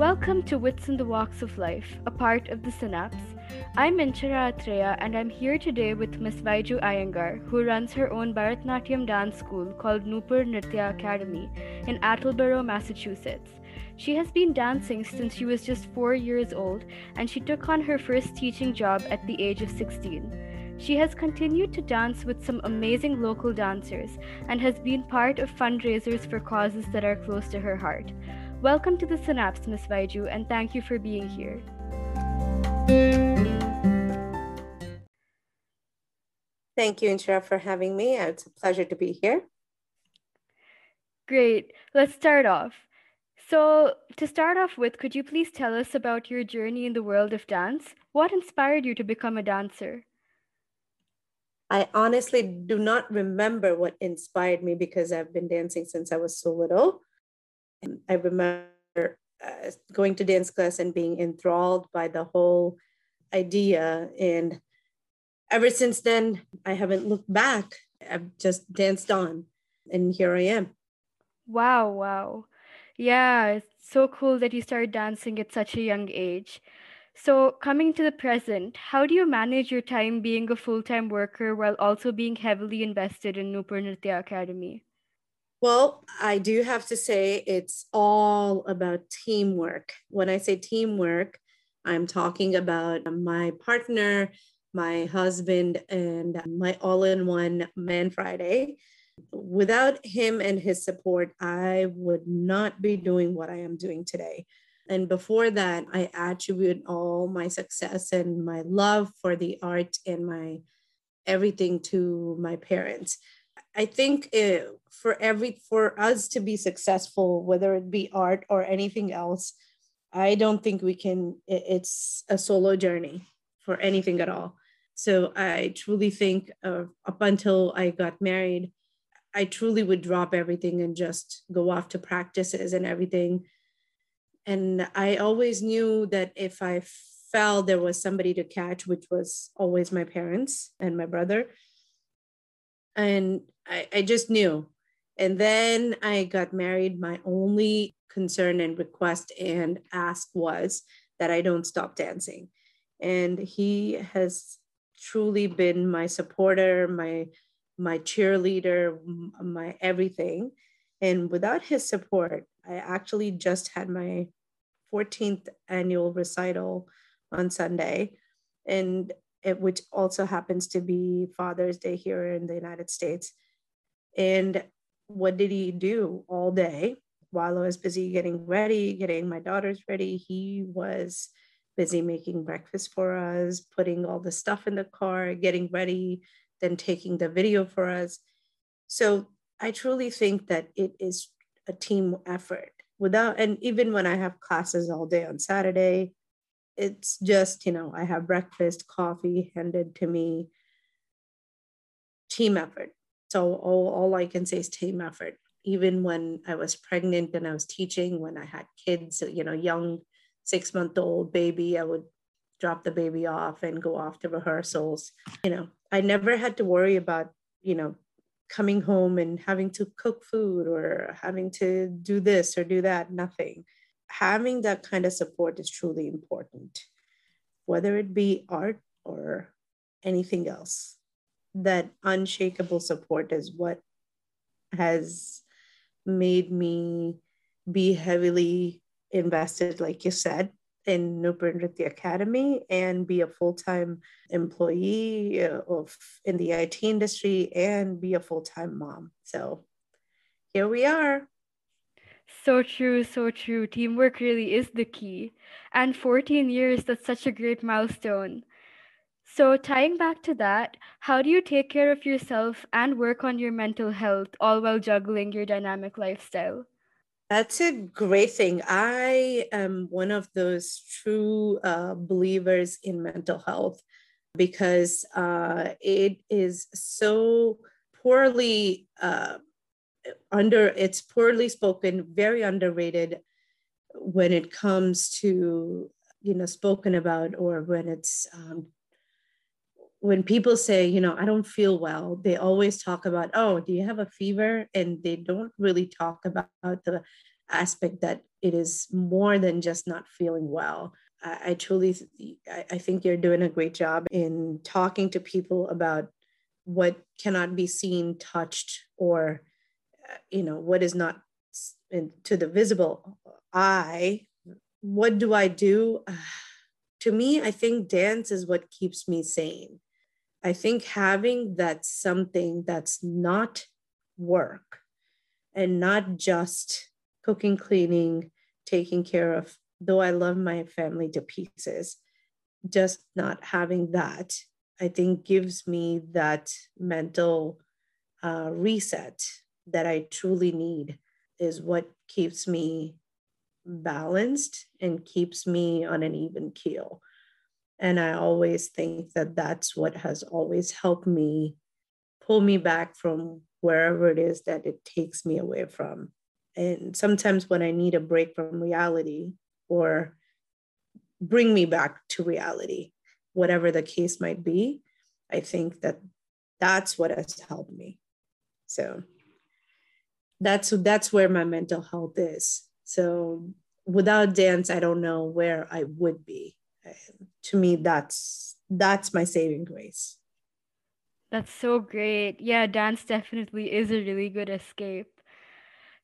Welcome to Wits in the Walks of Life, a part of the Synapse. I'm Inchara Atreya and I'm here today with Ms. Vyju Iyengar, who runs her own Bharatnatyam dance school called Noopur Nritya Academy in Attleboro, Massachusetts. She has been dancing since she was just four years old and she took on her first teaching job at the age of 16. She has continued to dance with some amazing local dancers and has been part of fundraisers for causes that are close to her heart. Welcome to the Synapse, Ms. Vyju, and thank you for being here. Thank you, Inchara, for having me. Uh, it's a pleasure to be here. Great. Let's start off. So, to start off with, could you please tell us about your journey in the world of dance? What inspired you to become a dancer? I honestly do not remember what inspired me because I've been dancing since I was so little. I remember uh, going to dance class and being enthralled by the whole idea. And ever since then, I haven't looked back. I've just danced on, and here I am. Wow, wow. Yeah, it's so cool that you started dancing at such a young age. So, coming to the present, how do you manage your time being a full time worker while also being heavily invested in Noopur Nritya Academy? Well, I do have to say it's all about teamwork. When I say teamwork, I'm talking about my partner, my husband, and my all in one Man Friday. Without him and his support, I would not be doing what I am doing today. And before that, I attribute all my success and my love for the art and my everything to my parents. I think it, for every for us to be successful, whether it be art or anything else, I don't think we can. It, it's a solo journey for anything at all. So I truly think uh, up until I got married, I truly would drop everything and just go off to practices and everything. And I always knew that if I fell, there was somebody to catch, which was always my parents and my brother. And I, I just knew. And then I got married. My only concern and request and ask was that I don't stop dancing. And he has truly been my supporter, my my cheerleader, my everything. And without his support, I actually just had my 14th annual recital on Sunday. And it, which also happens to be Father's Day here in the United States. And what did he do all day while I was busy getting ready, getting my daughters ready? He was busy making breakfast for us, putting all the stuff in the car, getting ready, then taking the video for us. So I truly think that it is a team effort without, and even when I have classes all day on Saturday, it's just, you know, I have breakfast, coffee handed to me, team effort. So all, all I can say is team effort. Even when I was pregnant and I was teaching, when I had kids, you know, young six month old baby, I would drop the baby off and go off to rehearsals. You know, I never had to worry about, you know, coming home and having to cook food or having to do this or do that, nothing. Having that kind of support is truly important, whether it be art or anything else that unshakable support is what has made me be heavily invested, like you said, in Noopur Nritya Academy and be a full-time employee of in the IT industry and be a full-time mom. So here we are. So true, so true. Teamwork really is the key. And 14 years, that's such a great milestone. So, tying back to that, how do you take care of yourself and work on your mental health all while juggling your dynamic lifestyle? That's a great thing. I am one of those true uh, believers in mental health because uh, it is so poorly uh, under, it's poorly spoken, very underrated when it comes to, you know, spoken about or when it's um, when people say, you know, I don't feel well, they always talk about, oh, do you have a fever? And they don't really talk about the aspect that it is more than just not feeling well. I, I truly, I, I think you're doing a great job in talking to people about what cannot be seen, touched, or uh, you know what is not to the visible eye. What do I do? to me, I think dance is what keeps me sane. I think having that something that's not work and not just cooking, cleaning, taking care of, though I love my family to pieces, just not having that, I think gives me that mental uh, reset that I truly need, is what keeps me balanced and keeps me on an even keel. And I always think that that's what has always helped me pull me back from wherever it is that it takes me away from. And sometimes when I need a break from reality or bring me back to reality, whatever the case might be, I think that that's what has helped me. So that's that's where my mental health is. So without dance, I don't know where I would be. To me, that's that's my saving grace. That's so great. Yeah, dance definitely is a really good escape.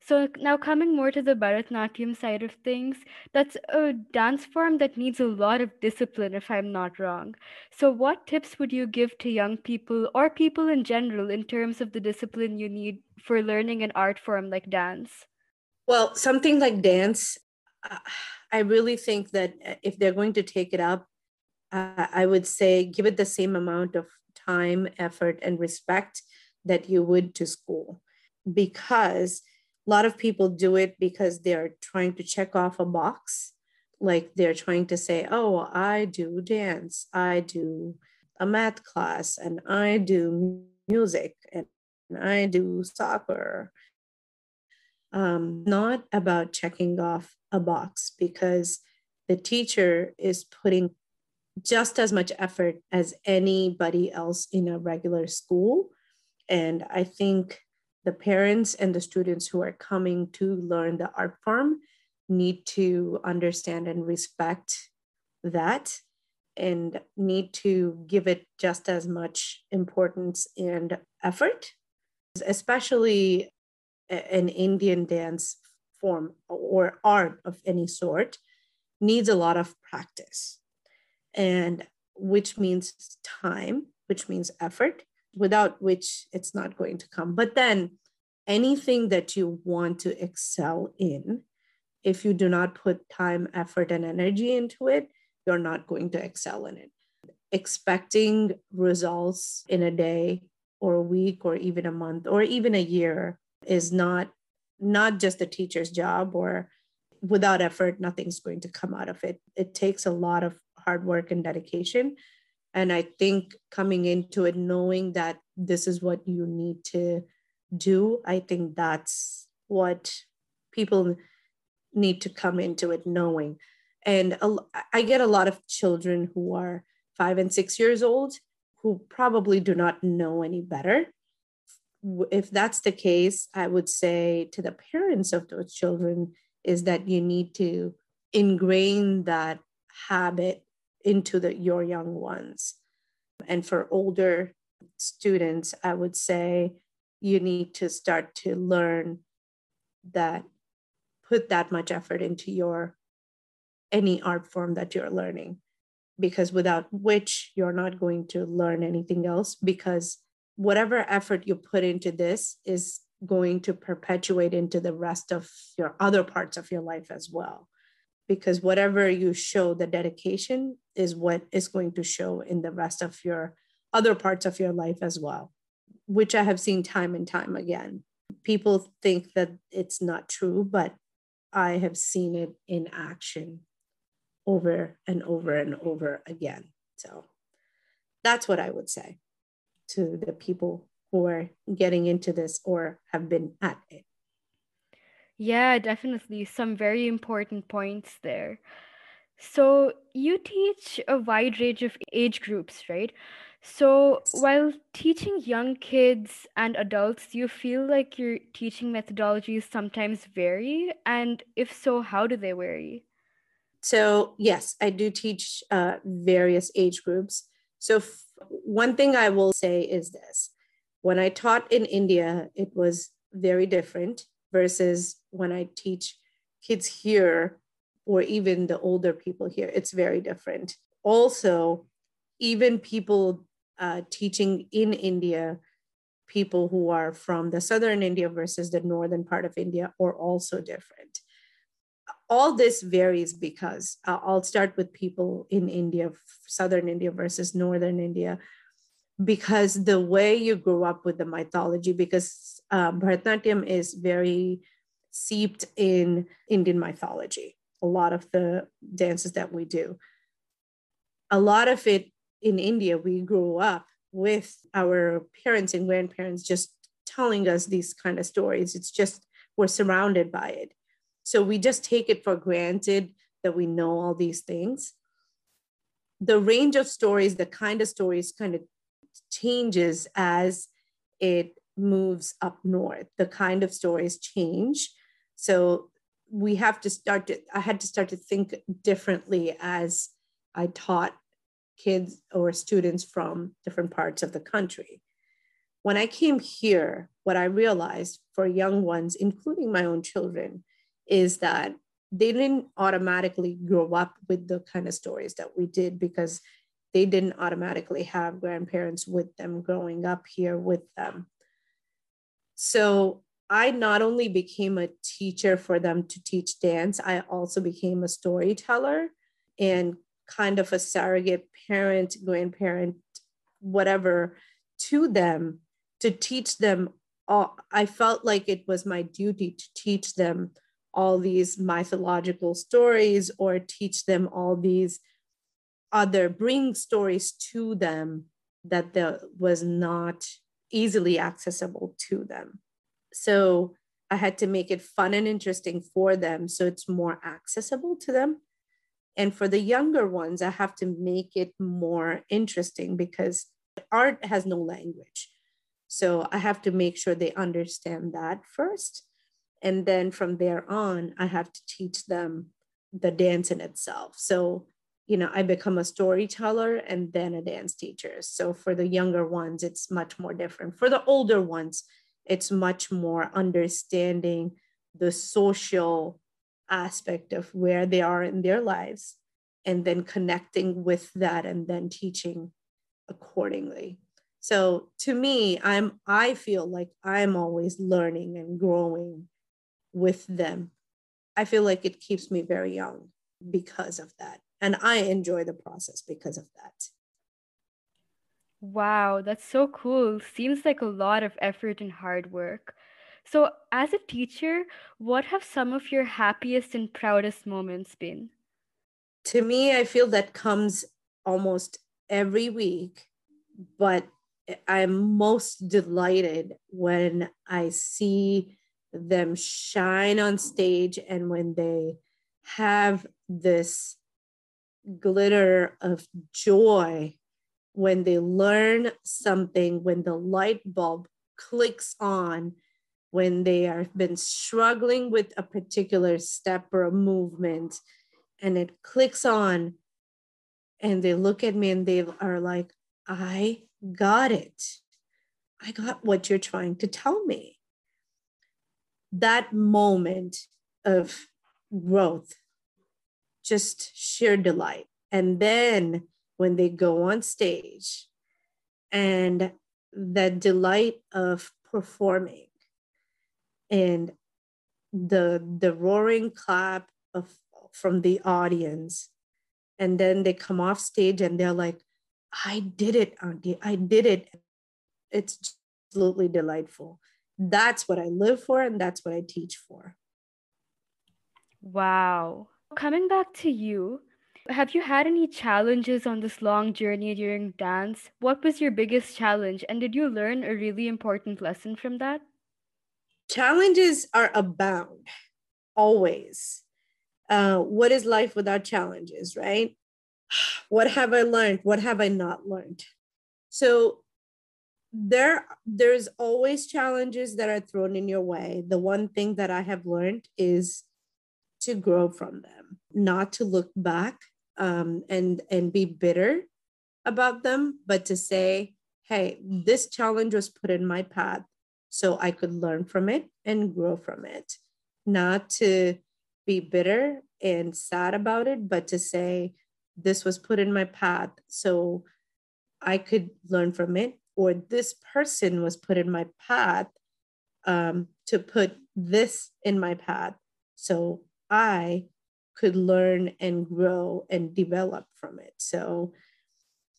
So now coming more to the Bharatanatyam side of things, that's a dance form that needs a lot of discipline, if I'm not wrong. So what tips would you give to young people or people in general in terms of the discipline you need for learning an art form like dance? Well, something like dance, I really think that uh, if they're going to take it up, uh, I would say give it the same amount of time, effort, and respect that you would to school. Because a lot of people do it because they're trying to check off a box. Like they're trying to say, oh, I do dance, I do a math class, and I do music, and I do soccer. Um, not about checking off a box because the teacher is putting just as much effort as anybody else in a regular school. And I think the parents and the students who are coming to learn the art form need to understand and respect that and need to give it just as much importance and effort, especially an Indian dance form or art of any sort needs a lot of practice. And which means time which means effort without which it's not going to come. But then anything that you want to excel in if you do not put time effort and energy into it you're not going to excel in it. Expecting results in a day or a week or even a month or even a year is not not just the teacher's job or without effort nothing's going to come out of it. It takes a lot of hard work and dedication. And i think coming into it knowing that this is what you need to do i think that's what people need to come into it knowing. And i get a lot of children who are five and six years old who probably do not know any better if that's the case i would say to the parents of those children is that you need to ingrain that habit into the, your young ones. And for older students, I would say you need to start to learn that put that much effort into your any art form that you're learning because without which you're not going to learn anything else because whatever effort you put into this is going to perpetuate into the rest of your other parts of your life as well. Because whatever you show the dedication is what is going to show in the rest of your other parts of your life as well which i have seen time and time again. People think that it's not true but i have seen it in action over and over and over again. So that's what i would say to the people who are getting into this or have been at it yeah, definitely. Some very important points there. So, you teach a wide range of age groups, right? So, while teaching young kids and adults, do you feel like your teaching methodologies sometimes vary? And if so, how do they vary? So, yes, I do teach uh, various age groups. So, one thing I will say is this when I taught in India, it was very different versus when I teach kids here or even the older people here. It's very different. Also, even people uh, teaching in India, people who are from the southern India versus the northern part of India are also different. All this varies because uh, I'll start with people in India, southern India versus northern India, because the way you grow up with the mythology, because uh, Bharatanatyam is very seeped in Indian mythology, a lot of the dances that we do. A lot of it in India, we grew up with our parents and grandparents just telling us these kind of stories. It's just we're surrounded by it. So we just take it for granted that we know all these things. The range of stories, the kind of stories kind of changes as it moves up north. The kind of stories change. So we have to start to, I had to start to think differently as I taught kids or students from different parts of the country. When I came here, what I realized for young ones, including my own children, is that they didn't automatically grow up with the kind of stories that we did because they didn't automatically have grandparents with them growing up here with them. So I not only became a teacher for them to teach dance, I also became a storyteller and kind of a surrogate parent, grandparent, whatever to them to teach them all. I felt like it was my duty to teach them all these mythological stories or teach them all these other, bring stories to them that was not easily accessible to them. So I had to make it fun and interesting for them so it's more accessible to them. And for the younger ones, I have to make it more interesting because art has no language. So I have to make sure they understand that first. And then from there on, I have to teach them the dance in itself. So, you know, I become a storyteller and then a dance teacher. So for the younger ones, it's much more different. For the older ones, it's much more understanding the social aspect of where they are in their lives and then connecting with that and then teaching accordingly so to me i'm i feel like i'm always learning and growing with them i feel like it keeps me very young because of that and i enjoy the process because of that Wow, that's so cool. Seems like a lot of effort and hard work. So, as a teacher, what have some of your happiest and proudest moments been? To me, I feel that comes almost every week, but I'm most delighted when I see them shine on stage. And when they have this glitter of joy when they learn something, when the light bulb clicks on when they have been struggling with a particular step or a movement and it clicks on and they look at me and they are like i got it. I got what you're trying to tell me that moment of growth just sheer delight and then when they go on stage and that delight of performing and the the roaring clap of from the audience and then they come off stage and they're like i did it auntie. I did it. It's absolutely delightful that's what i live for and that's what i teach for. Wow. Coming back to you have you had any challenges on this long journey during dance? What was your biggest challenge? And did you learn a really important lesson from that? Challenges are abound always. Uh, what is life without challenges right? What have i learned? What have i not learned? So there there's always challenges that are thrown in your way. The one thing that I have learned is to grow from them, not to look back um, and and be bitter about them, but to say, hey, this challenge was put in my path so I could learn from it and grow from it. Not to be bitter and sad about it, but to say, this was put in my path so I could learn from it, or this person was put in my path um, to put this in my path so I could learn and grow and develop from it. So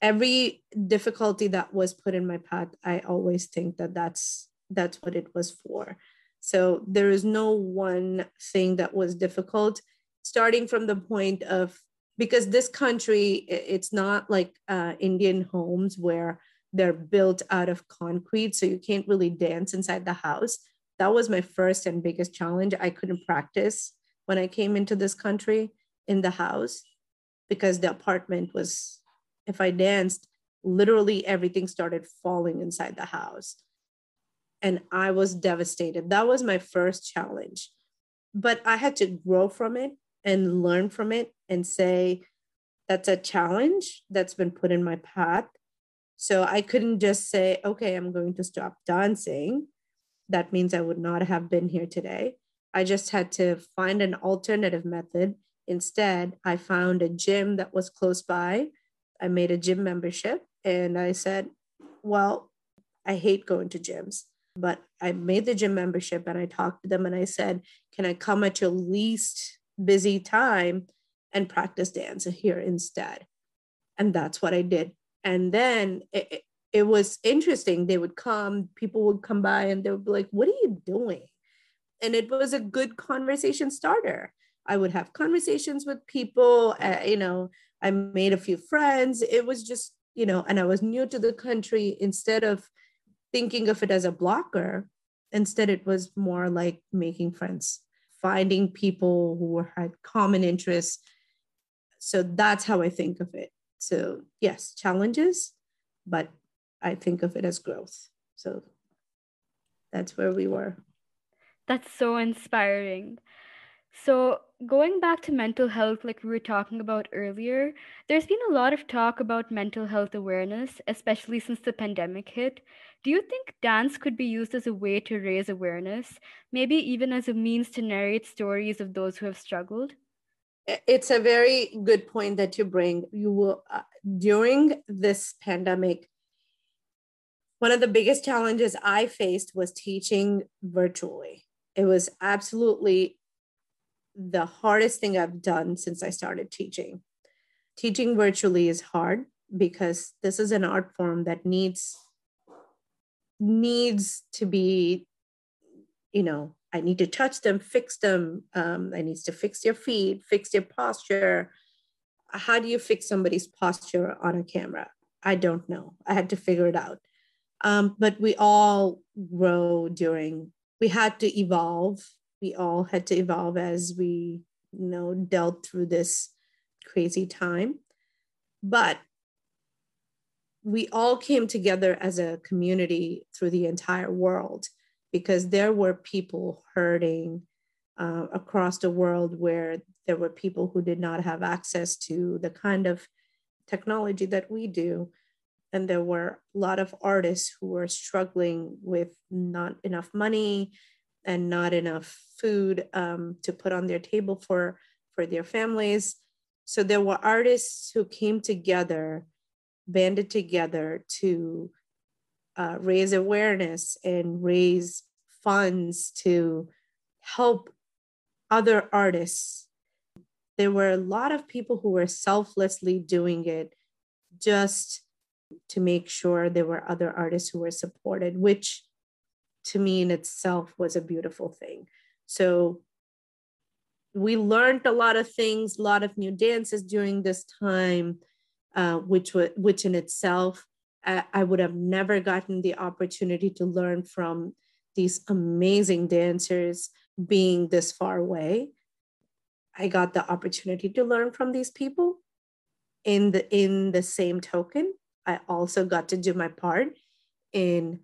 every difficulty that was put in my path, I always think that that's that's what it was for. So there is no one thing that was difficult, starting from the point of because this country it's not like uh, Indian homes where they're built out of concrete, so you can't really dance inside the house. That was my first and biggest challenge. I couldn't practice when I came into this country in the house because the apartment was, if I danced, literally everything started falling inside the house. And I was devastated. That was my first challenge. But I had to grow from it and learn from it and say, that's a challenge that's been put in my path. So I couldn't just say, okay, I'm going to stop dancing. That means I would not have been here today. I just had to find an alternative method. Instead, I found a gym that was close by. I made a gym membership and I said, Well, I hate going to gyms, but I made the gym membership and I talked to them and I said, Can I come at your least busy time and practice dance here instead? And that's what I did. And then it, it was interesting. They would come, people would come by and they would be like, What are you doing? and it was a good conversation starter. I would have conversations with people uh, you know i made a few friends. It was just you know and i was new to the country. Instead of thinking of it as a blocker instead it was more like making friends finding people who had common interests. So that's how i think of it so yes challenges but i think of it as growth so that's where we were that's so inspiring. So, going back to mental health, like we were talking about earlier, there's been a lot of talk about mental health awareness, especially since the pandemic hit. Do you think dance could be used as a way to raise awareness, maybe even as a means to narrate stories of those who have struggled? It's a very good point that you bring. You will, uh, during this pandemic, one of the biggest challenges I faced was teaching virtually it was absolutely the hardest thing I've done since I started teaching. Teaching virtually is hard because this is an art form that needs needs to be you know i need to touch them fix them um, i need to fix your feet fix your posture. How do you fix somebody's posture on a camera? I don't know. I had to figure it out. Um, but we all grow during we had to evolve. We all had to evolve as we, you know, dealt through this crazy time. But we all came together as a community through the entire world because there were people hurting uh, across the world where there were people who did not have access to the kind of technology that we do. And there were a lot of artists who were struggling with not enough money and not enough food um, to put on their table for for their families. So there were artists who came together banded together to uh, raise awareness and raise funds to help other artists there were a lot of people who were selflessly doing it just to make sure there were other artists who were supported, which to me in itself was a beautiful thing. So we learned a lot of things, a lot of new dances during this time, uh, which was which in itself I, I would have never gotten the opportunity to learn from these amazing dancers being this far away. I got the opportunity to learn from these people in the in the same token I also got to do my part in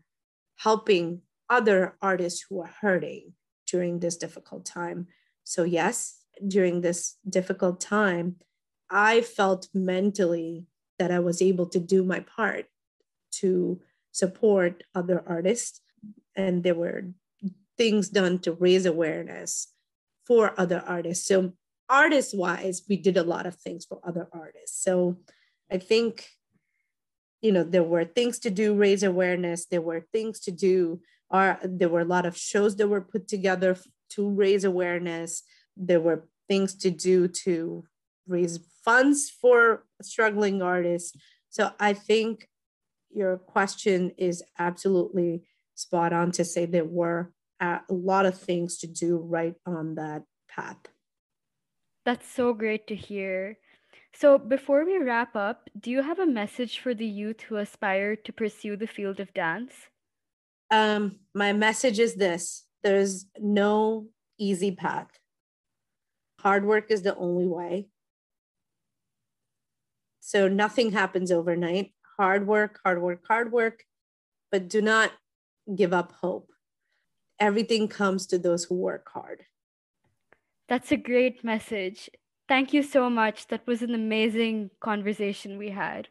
helping other artists who are hurting during this difficult time. So, yes, during this difficult time, I felt mentally that I was able to do my part to support other artists. And there were things done to raise awareness for other artists. So, artist wise, we did a lot of things for other artists. So, I think, you know, there were things to do, raise awareness. There were things to do. Or there were a lot of shows that were put together to raise awareness. There were things to do to raise funds for struggling artists. So I think your question is absolutely spot on to say there were a lot of things to do right on that path. That's so great to hear. So, before we wrap up, do you have a message for the youth who aspire to pursue the field of dance? Um, my message is this there's no easy path. Hard work is the only way. So nothing happens overnight. Hard work, hard work, hard work, but do not give up hope. Everything comes to those who work hard. That's a great message. Thank you so much. That was an amazing conversation we had.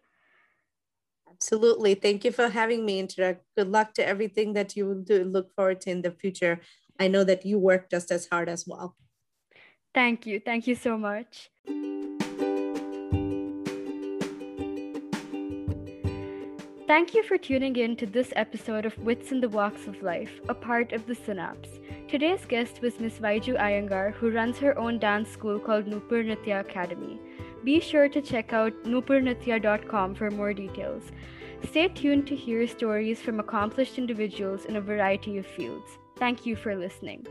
Absolutely. Thank you for having me, Inchara. Good luck to everything that you will do. Look forward to in the future. I know that you work just as hard as well. Thank you. Thank you so much. Thank you for tuning in to this episode of Wits in the Walks of Life, a part of the Synapse. Today's guest was Ms. Vyju Iyengar, who runs her own dance school called Noopur Nritya Academy. Be sure to check out noopurnritya.com for more details. Stay tuned to hear stories from accomplished individuals in a variety of fields. Thank you for listening.